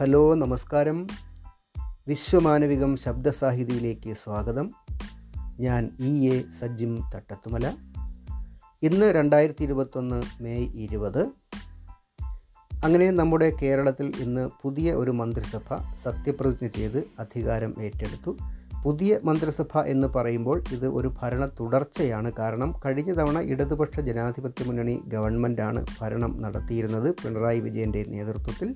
Hello നമസ്കാരം. വിശ്വമാനവികം ശബ്ദസാഹിതിയിലേക്ക് സ്വാഗതം. ഞാൻ ഇ എ സജ്ജിം തട്ടത്തുമല. ഇന്ന് രണ്ടായിരത്തി ഇരുപത്തൊന്ന് മെയ് ഇരുപത്. അങ്ങനെ നമ്മുടെ കേരളത്തിൽ ഇന്ന് പുതിയ ഒരു മന്ത്രിസഭ സത്യപ്രതിജ്ഞ ചെയ്ത് അധികാരം ഏറ്റെടുത്തു. പുതിയ മന്ത്രിസഭ എന്ന് പറയുമ്പോൾ ഇത് ഒരു ഭരണ തുടർച്ചയാണ്. കാരണം കഴിഞ്ഞ തവണ ഇടതുപക്ഷ ജനാധിപത്യ മുന്നണി ഗവൺമെന്റാണ് ഭരണം നടത്തിയിരുന്നത് പിണറായി വിജയന്റെ നേതൃത്വത്തിൽ.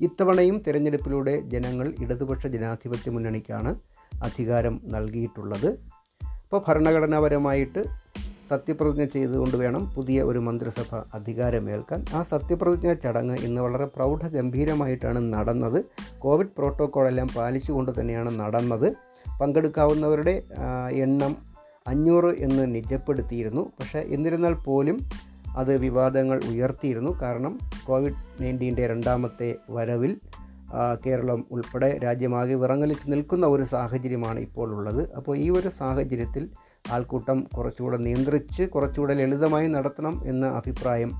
ഇത്തവണയും തിരഞ്ഞെടുപ്പിലൂടെ ജനങ്ങൾ ഇടതുപക്ഷ ജനാധിപത്യ മുന്നണിക്കാണ് അധികാരം നൽകിയിട്ടുള്ളത്. അപ്പോൾ ഭരണഘടനാപരമായിട്ട് സത്യപ്രതിജ്ഞ ചെയ്തുകൊണ്ട് വേണം പുതിയ ഒരു മന്ത്രിസഭ അധികാരമേൽക്കാൻ. ആ സത്യപ്രതിജ്ഞ ചടങ്ങ് ഇന്ന് വളരെ പ്രൗഢഗംഭീരമായിട്ടാണ് നടന്നത്. കോവിഡ് പ്രോട്ടോക്കോളെല്ലാം പാലിച്ചുകൊണ്ട് തന്നെയാണ് നടന്നത്. പങ്കെടുക്കാവുന്നവരുടെ എണ്ണം അഞ്ഞൂറ് എന്ന് നിജപ്പെടുത്തിയിരുന്നു. പക്ഷേ എന്നിരുന്നാൽ പോലും അത് വിവാദങ്ങൾ ഉയർത്തിയിരുന്നു. കാരണം കോവിഡ് നയന്റീന്റെ രണ്ടാമത്തെ വരവിൽ കേരളം ഉൾപ്പെടെ രാജ്യമാകെ വിറങ്ങലിച്ച് നിൽക്കുന്ന ഒരു സാഹചര്യമാണ് ഇപ്പോൾ ഉള്ളത്. അപ്പോൾ ഈ ഒരു സാഹചര്യത്തിൽ ആൾക്കൂട്ടം കുറച്ചുകൂടെ നിയന്ത്രിച്ച് കുറച്ചുകൂടെ ലളിതമായി നടത്തണം എന്ന അഭിപ്രായം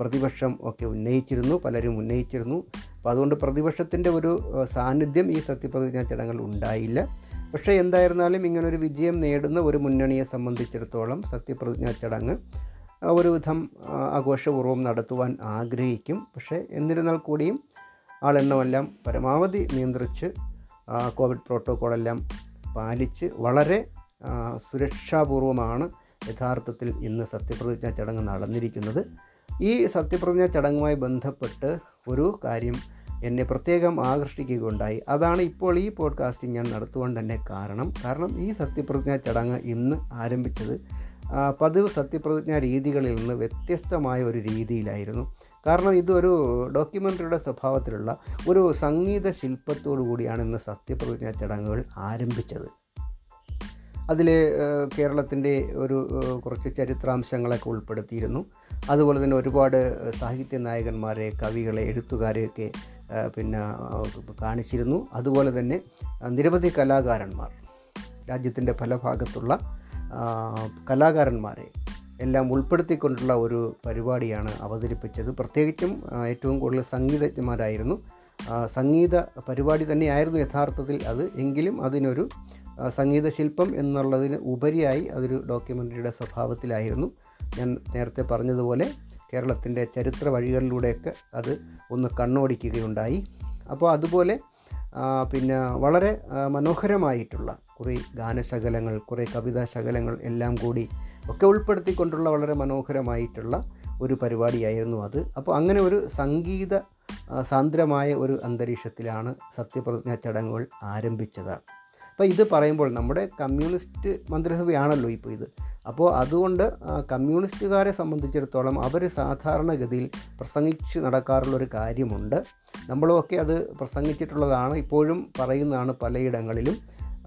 പ്രതിപക്ഷം ഒക്കെ ഉന്നയിച്ചിരുന്നു. പലരും ഉന്നയിച്ചിരുന്നു. അപ്പോൾ അതുകൊണ്ട് പ്രതിപക്ഷത്തിന്റെ ഒരു സാന്നിധ്യം ഈ സത്യപ്രതിജ്ഞാ ചടങ്ങിൽ ഉണ്ടായില്ല. പക്ഷേ എന്തായിരുന്നാലും ഇങ്ങനൊരു വിജയം നേടുന്ന ഒരു മുന്നണിയെ സംബന്ധിച്ചിടത്തോളം സത്യപ്രതിജ്ഞാ ചടങ്ങ് ഒരുവിധം ആഘോഷപൂർവം നടത്തുവാൻ ആഗ്രഹിക്കും. പക്ഷേ എന്നിരുന്നാൽ കൂടിയും ആളെണ്ണമെല്ലാം പരമാവധി നിയന്ത്രിച്ച് കോവിഡ് പ്രോട്ടോക്കോളെല്ലാം പാലിച്ച് വളരെ സുരക്ഷാപൂർവമാണ് യഥാർത്ഥത്തിൽ ഇന്ന് സത്യപ്രതിജ്ഞാ ചടങ്ങ് നടന്നിരിക്കുന്നത്. ഈ സത്യപ്രതിജ്ഞാ ചടങ്ങുമായി ബന്ധപ്പെട്ട് ഒരു കാര്യം എന്നെ പ്രത്യേകം ആകർഷിക്കുകയുണ്ടായി. അതാണ് ഇപ്പോൾ ഈ പോഡ്കാസ്റ്റിംഗ് ഞാൻ നടത്തുവാൻ തന്നെ കാരണം. കാരണം ഈ സത്യപ്രതിജ്ഞാ ചടങ്ങ് ഇന്ന് ആരംഭിച്ചത് പതിവ് സത്യപ്രതിജ്ഞാ രീതികളിൽ നിന്ന് വ്യത്യസ്തമായ ഒരു രീതിയിലായിരുന്നു. കാരണം ഇതൊരു ഡോക്യുമെന്ററിയുടെ സ്വഭാവത്തിലുള്ള ഒരു സംഗീത ശില്പത്തോടു കൂടിയാണ് ഇന്ന് സത്യപ്രതിജ്ഞാ ചടങ്ങുകൾ ആരംഭിച്ചത്. അതിൽ കേരളത്തിന്റെ ഒരു കുറച്ച് ചരിത്രാംശങ്ങളൊക്കെ ഉൾപ്പെടുത്തിയിരുന്നു. അതുപോലെ തന്നെ ഒരുപാട് സാഹിത്യ നായകന്മാരെ കവികളെ എഴുത്തുകാരെയൊക്കെ പിന്നെ കാണിച്ചിരുന്നു. അതുപോലെ തന്നെ നിരവധി കലാകാരന്മാർ. രാജ്യത്തിന്റെ പല ഭാഗത്തുള്ള കലാകാരന്മാരെ എല്ലാം ഉൾപ്പെടുത്തിക്കൊണ്ടുള്ള ഒരു പരിപാടിയാണ് അവതരിപ്പിച്ചത്. പ്രത്യേകിച്ചും ഏറ്റവും കൂടുതൽ സംഗീതജ്ഞന്മാരായിരുന്നു. സംഗീത പരിപാടി തന്നെയായിരുന്നു യഥാർത്ഥത്തിൽ അത്. എങ്കിലും അതിനൊരു സംഗീത ശില്പം എന്നുള്ളതിന് ഉപരിയായി അതൊരു ഡോക്യുമെന്ററിയുടെ സ്വഭാവത്തിലായിരുന്നു. ഞാൻ നേരത്തെ പറഞ്ഞതുപോലെ കേരളത്തിന്റെ ചരിത്ര വഴികളിലൂടെയൊക്കെ അത് ഒന്ന് കണ്ണോടിക്കുകയുണ്ടായി. അപ്പോൾ അതുപോലെ പിന്നെ വളരെ മനോഹരമായിട്ടുള്ള കുറേ ഗാനശകലങ്ങൾ കുറേ കവിതാശകലങ്ങൾ എല്ലാം കൂടി ഒക്കെ ഉൾപ്പെടുത്തിക്കൊണ്ടുള്ള വളരെ മനോഹരമായിട്ടുള്ള ഒരു പരിപാടിയായിരുന്നു അത്. അപ്പോൾ അങ്ങനെ ഒരു സംഗീത സാന്ദ്രമായ ഒരു അന്തരീക്ഷത്തിലാണ് സത്യപ്രതിജ്ഞാ ചടങ്ങുകൾ ആരംഭിച്ചത്. അപ്പോൾ ഇത് പറയുമ്പോൾ നമ്മുടെ കമ്മ്യൂണിസ്റ്റ് മന്ത്രിസഭയാണല്ലോ ഇപ്പോൾ ഇത്. അപ്പോൾ അതുകൊണ്ട് കമ്മ്യൂണിസ്റ്റുകാരെ സംബന്ധിച്ചിടത്തോളം അവർ സാധാരണഗതിയിൽ പ്രസംഗിച്ച് നടക്കാറുള്ളൊരു കാര്യമുണ്ട്. നമ്മളൊക്കെ അത് പ്രസംഗിച്ചിട്ടുള്ളതാണ് ഇപ്പോഴും പറയുന്നതാണ് പലയിടങ്ങളിലും.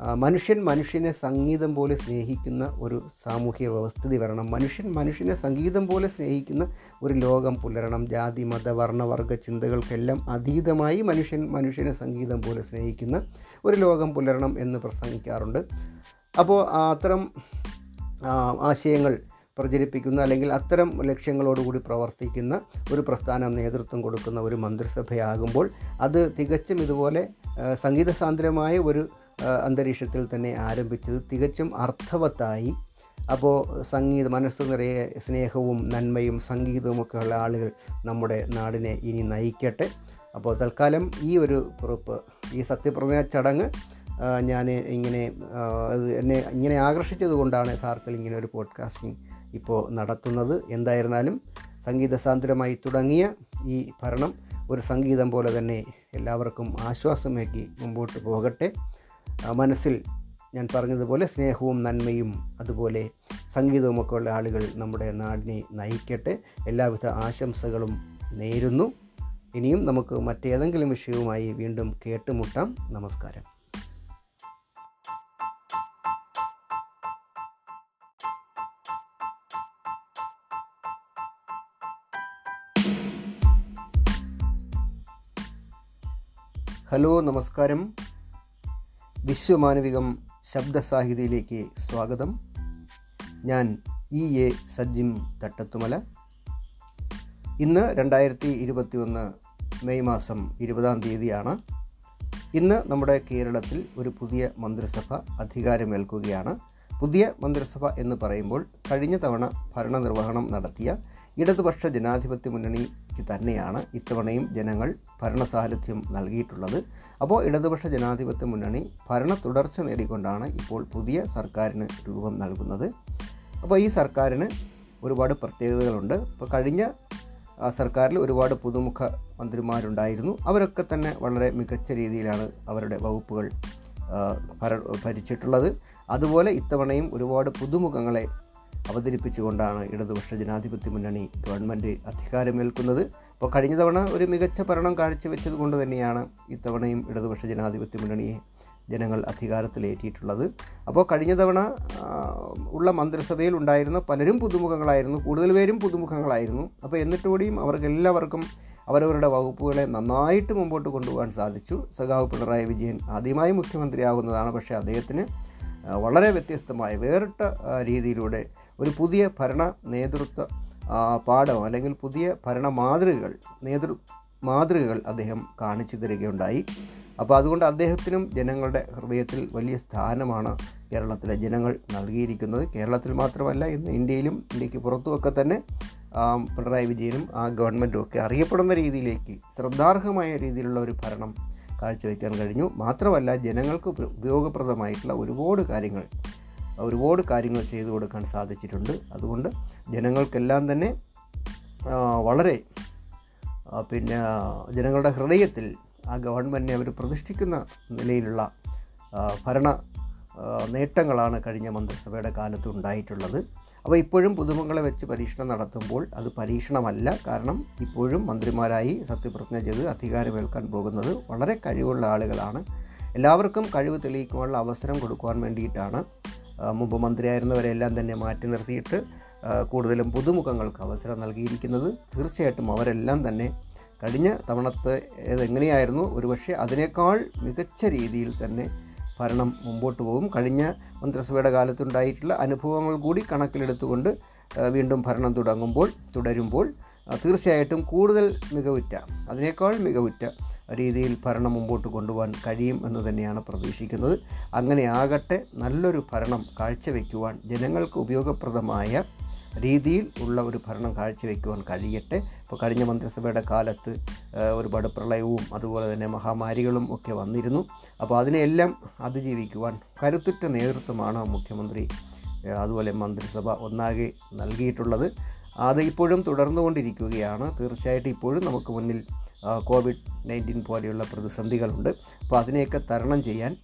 മനുഷ്യൻ മനുഷ്യനെ സംഗീതം പോലെ സ്നേഹിക്കുന്ന ഒരു സാമൂഹ്യ വ്യവസ്ഥിതി വരണം. മനുഷ്യൻ മനുഷ്യനെ സംഗീതം പോലെ സ്നേഹിക്കുന്ന ഒരു ലോകം പുലരണം. ജാതി മത വർണവർഗ ചിന്തകൾക്കെല്ലാം അതീതമായി മനുഷ്യൻ മനുഷ്യനെ സംഗീതം പോലെ സ്നേഹിക്കുന്ന ഒരു ലോകം പുലരണം എന്ന് പ്രസംഗിക്കാറുണ്ട്. അപ്പോൾ അത്തരം ആശയങ്ങൾ പ്രചരിപ്പിക്കുന്ന അല്ലെങ്കിൽ അത്തരം ലക്ഷ്യങ്ങളോടുകൂടി പ്രവർത്തിക്കുന്ന ഒരു പ്രസ്ഥാനം നേതൃത്വം കൊടുക്കുന്ന ഒരു മന്ത്രിസഭയാകുമ്പോൾ അത് തികച്ചും ഇതുപോലെ സംഗീതസാന്ദ്രമായ ഒരു അന്തരീക്ഷത്തിൽ തന്നെ ആരംഭിച്ചത് തികച്ചും അർത്ഥവത്തായി. അപ്പോൾ സംഗീത മനസ്സ് നിറയെ സ്നേഹവും നന്മയും സംഗീതവും ഒക്കെ ഉള്ള ആളുകൾ നമ്മുടെ നാടിനെ ഇനി നയിക്കട്ടെ. അപ്പോൾ തൽക്കാലം ഈ ഒരു കുറിപ്പ് ഈ സത്യപ്രതിജ്ഞ ചടങ്ങ് ഞാൻ ഇങ്ങനെ എന്നെ ഇങ്ങനെ ആകർഷിച്ചത് കൊണ്ടാണ് യഥാർത്ഥത്തിൽ ഇങ്ങനെ ഒരു പോഡ്കാസ്റ്റിംഗ് ഇപ്പോൾ നടത്തുന്നത്. എന്തായിരുന്നാലും സംഗീതസാന്ദ്രമായി തുടങ്ങിയ ഈ ഭരണം ഒരു സംഗീതം പോലെ തന്നെ എല്ലാവർക്കും ആശ്വാസമേക്കി മുമ്പോട്ട് പോകട്ടെ. മനസ്സിൽ ഞാൻ പറഞ്ഞതുപോലെ സ്നേഹവും നന്മയും അതുപോലെ സംഗീതവുമൊക്കെ ഉള്ള ആളുകൾ നമ്മുടെ നാടിനെ നയിക്കട്ടെ. എല്ലാവിധ ആശംസകളും നേരുന്നു. ഇനിയും നമുക്ക് മറ്റേതെങ്കിലും വിഷയവുമായി വീണ്ടും കേട്ടുമുട്ടാം. നമസ്കാരം. ഹലോ നമസ്കാരം. വിശ്വമാനവികം ശബ്ദസാഹിതിയിലേക്ക് സ്വാഗതം. ഞാൻ ഇ എ സജ്ജിം തട്ടത്തുമല. ഇന്ന് രണ്ടായിരത്തി ഇരുപത്തി ഒന്ന് മെയ് മാസം ഇരുപതാം തീയതിയാണ്. ഇന്ന് നമ്മുടെ കേരളത്തിൽ ഒരു പുതിയ മന്ത്രിസഭ അധികാരമേൽക്കുകയാണ്. പുതിയ മന്ത്രിസഭ എന്ന് പറയുമ്പോൾ കഴിഞ്ഞ തവണ ഭരണനിർവഹണം നടത്തിയ ഇടതുപക്ഷ ജനാധിപത്യ മുന്നണിക്ക് തന്നെയാണ് ഇത്തവണയും ജനങ്ങൾ ഭരണസാരഥ്യം നൽകിയിട്ടുള്ളത്. അപ്പോൾ ഇടതുപക്ഷ ജനാധിപത്യ മുന്നണി ഭരണ തുടർച്ച നേടിക്കൊണ്ടാണ് ഇപ്പോൾ പുതിയ സർക്കാരിന് രൂപം നൽകുന്നത്. അപ്പോൾ ഈ സർക്കാരിന് ഒരുപാട് പ്രത്യേകതകളുണ്ട്. ഇപ്പോൾ കഴിഞ്ഞ സർക്കാരിൽ ഒരുപാട് പുതുമുഖ മന്ത്രിമാരുണ്ടായിരുന്നു. അവരൊക്കെ തന്നെ വളരെ മികച്ച രീതിയിലാണ് അവരുടെ വകുപ്പുകൾ ഭര- ഭരിച്ചിട്ടുള്ളത്. അതുപോലെ ഇത്തവണയും ഒരുപാട് പുതുമുഖങ്ങളെ അവതരിപ്പിച്ചുകൊണ്ടാണ് ഇടതുപക്ഷ ജനാധിപത്യ മുന്നണി ഗവൺമെന്റ് അധികാരമേൽക്കുന്നത്. അപ്പോൾ കഴിഞ്ഞ തവണ ഒരു മികച്ച ഭരണം കാഴ്ചവെച്ചത് കൊണ്ട് തന്നെയാണ് ഇത്തവണയും ഇടതുപക്ഷ ജനാധിപത്യ മുന്നണിയെ ജനങ്ങൾ അധികാരത്തിലേറ്റിയിട്ടുള്ളത് അപ്പോൾ കഴിഞ്ഞ തവണ ഉള്ള മന്ത്രിസഭയിൽ ഉണ്ടായിരുന്ന പലരും പുതുമുഖങ്ങളായിരുന്നു കൂടുതൽ പേരും പുതുമുഖങ്ങളായിരുന്നു. അപ്പോൾ എന്നിട്ടുകൂടിയും അവർക്കെല്ലാവർക്കും അവരവരുടെ വകുപ്പുകളെ നന്നായിട്ട് മുമ്പോട്ട് കൊണ്ടുപോകാൻ സാധിച്ചു. സഖാവ് പിണറായി വിജയൻ ആദ്യമായി മുഖ്യമന്ത്രിയാകുന്നതാണ് പക്ഷേ അദ്ദേഹത്തിന് വളരെ വ്യത്യസ്തമായ വേറിട്ട രീതിയിലൂടെ ഒരു പുതിയ ഭരണ നേതൃത്വ പാഠം അല്ലെങ്കിൽ പുതിയ ഭരണ മാതൃകകൾ നേതൃ മാതൃകകൾ അദ്ദേഹം കാണിച്ചു തരികയുണ്ടായി. അപ്പോൾ അതുകൊണ്ട് അദ്ദേഹത്തിനും ജനങ്ങളുടെ ഹൃദയത്തിൽ വലിയ സ്ഥാനമാണ് കേരളത്തിലെ ജനങ്ങൾ നൽകിയിരിക്കുന്നത്. കേരളത്തിൽ മാത്രമല്ല ഇന്ന് ഇന്ത്യയിലും ഇന്ത്യയ്ക്ക് പുറത്തുമൊക്കെ തന്നെ പിണറായി വിജയനും ആ ഗവൺമെന്റും ഒക്കെ അറിയപ്പെടുന്ന രീതിയിലേക്ക് ശ്രദ്ധാർഹമായ രീതിയിലുള്ള ഒരു ഭരണം കാഴ്ചവെക്കാൻ കഴിഞ്ഞു. മാത്രമല്ല ജനങ്ങൾക്ക് ഉപയോഗപ്രദമായിട്ടുള്ള ഒരുപാട് കാര്യങ്ങൾ ഒരുപാട് കാര്യങ്ങൾ ചെയ്തു കൊടുക്കാൻ സാധിച്ചിട്ടുണ്ട്. അതുകൊണ്ട് ജനങ്ങൾക്കെല്ലാം തന്നെ വളരെ പിന്നെ ജനങ്ങളുടെ ഹൃദയത്തിൽ ആ ഗവൺമെന്റിനെ അവർ പ്രതിഷ്ഠിക്കുന്ന നിലയിലുള്ള ഭരണ നേട്ടങ്ങളാണ് കഴിഞ്ഞ മന്ത്രിസഭയുടെ കാലത്ത് ഉണ്ടായിട്ടുള്ളത്. അപ്പോൾ ഇപ്പോഴും പുതുമങ്ങളെ വെച്ച് പരീക്ഷണം നടത്തുമ്പോൾ അത് പരീക്ഷണമല്ല. കാരണം ഇപ്പോഴും മന്ത്രിമാരായി സത്യപ്രതിജ്ഞ ചെയ്ത് അധികാരമേൽക്കാൻ പോകുന്നത് വളരെ കഴിവുള്ള ആളുകളാണ്. എല്ലാവർക്കും കഴിവ് തെളിയിക്കുവാനുള്ള അവസരം കൊടുക്കുവാൻ വേണ്ടിയിട്ടാണ് മുമ്പ് മന്ത്രിയായിരുന്നവരെല്ലാം തന്നെ മാറ്റി നിർത്തിയിട്ട് കൂടുതലും പുതുമുഖങ്ങൾക്ക് അവസരം നൽകിയിരിക്കുന്നത് തീർച്ചയായിട്ടും അവരെല്ലാം തന്നെ കഴിഞ്ഞ തവണത്തെ എങ്ങനെയായിരുന്നു ഒരുപക്ഷെ അതിനേക്കാൾ മികച്ച രീതിയിൽ തന്നെ ഭരണം മുമ്പോട്ട് പോകും. കഴിഞ്ഞ മന്ത്രിസഭയുടെ കാലത്തുണ്ടായിട്ടുള്ള അനുഭവങ്ങൾ കൂടി കണക്കിലെടുത്തുകൊണ്ട് വീണ്ടും ഭരണം തുടങ്ങുമ്പോൾ തുടരുമ്പോൾ തീർച്ചയായിട്ടും കൂടുതൽ മികവുറ്റ അതിനേക്കാൾ മികവുറ്റ രീതിയിൽ ഭരണം മുമ്പോട്ട് കൊണ്ടുപോകാൻ കഴിയും എന്ന് തന്നെയാണ് പ്രതീക്ഷിക്കുന്നത്. അങ്ങനെ ആകട്ടെ നല്ലൊരു ഭരണം കാഴ്ചവെക്കുവാൻ ജനങ്ങൾക്ക് ഉപയോഗപ്രദമായ രീതിയിൽ ഉള്ള ഒരു ഭരണം കാഴ്ചവെക്കുവാൻ കഴിയട്ടെ. ഇപ്പോൾ കഴിഞ്ഞ മന്ത്രിസഭയുടെ കാലത്ത് ഒരുപാട് പ്രളയവും അതുപോലെ തന്നെ മഹാമാരികളും ഒക്കെ വന്നിരുന്നു. അപ്പോൾ അതിനെയെല്ലാം അതിജീവിക്കുവാൻ കരുത്തുറ്റ നേതൃത്വമാണ് മുഖ്യമന്ത്രി അതുപോലെ മന്ത്രിസഭ ഒന്നാകെ നൽകിയിട്ടുള്ളത്. അത് ഇപ്പോഴും തുടർന്നുകൊണ്ടിരിക്കുകയാണ്. തീർച്ചയായിട്ടും ഇപ്പോഴും നമുക്ക് മുന്നിൽ കോവിഡ് നയന്റീൻ പോലെയുള്ള പ്രതിസന്ധികളുണ്ട്. അപ്പോൾ അതിനെയൊക്കെ തരണം ചെയ്യാൻ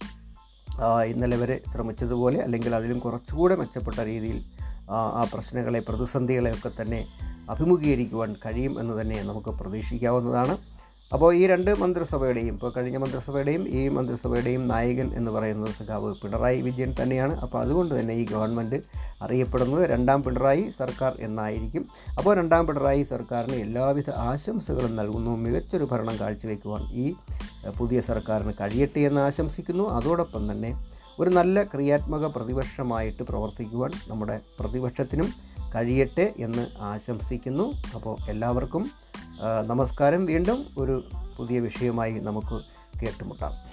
ഇന്നലെ വരെ ശ്രമിച്ചതുപോലെ അല്ലെങ്കിൽ അതിലും കുറച്ചുകൂടെ മെച്ചപ്പെട്ട രീതിയിൽ ആ, പ്രശ്നങ്ങളെ പ്രതിസന്ധികളെയൊക്കെ തന്നെ അഭിമുഖീകരിക്കുവാൻ കഴിയും എന്ന് തന്നെ നമുക്ക് പ്രതീക്ഷിക്കാവുന്നതാണ്. അപ്പോൾ ഈ രണ്ട് മന്ത്രിസഭയുടെയും ഇപ്പോൾ കഴിഞ്ഞ മന്ത്രിസഭയുടെയും ഈ മന്ത്രിസഭയുടെയും നായകൻ എന്ന് പറയുന്നത് സഖാവ് പിണറായി വിജയൻ തന്നെയാണ്. അപ്പോൾ അതുകൊണ്ട് തന്നെ ഈ ഗവൺമെന്റ് അറിയപ്പെടുന്നത് രണ്ടാം പിണറായി സർക്കാർ എന്നായിരിക്കും. അപ്പോൾ രണ്ടാം പിണറായി സർക്കാരിന് എല്ലാവിധ ആശംസകളും നൽകുന്നു. മികച്ചൊരു ഭരണം കാഴ്ചവെക്കുവാൻ ഈ പുതിയ സർക്കാരിന് കഴിയട്ടെ എന്ന് ആശംസിക്കുന്നു. അതോടൊപ്പം തന്നെ ഒരു നല്ല ക്രിയാത്മക പ്രതിപക്ഷമായിട്ട് പ്രവർത്തിക്കുവാൻ നമ്മുടെ പ്രതിപക്ഷത്തിനും കഴിയട്ടെ എന്ന് ആശംസിക്കുന്നു. അപ്പോൾ എല്ലാവർക്കും നമസ്കാരം. വീണ്ടും ഒരു പുതിയ വിഷയമായി നമുക്ക് കേട്ടുമുട്ടാം.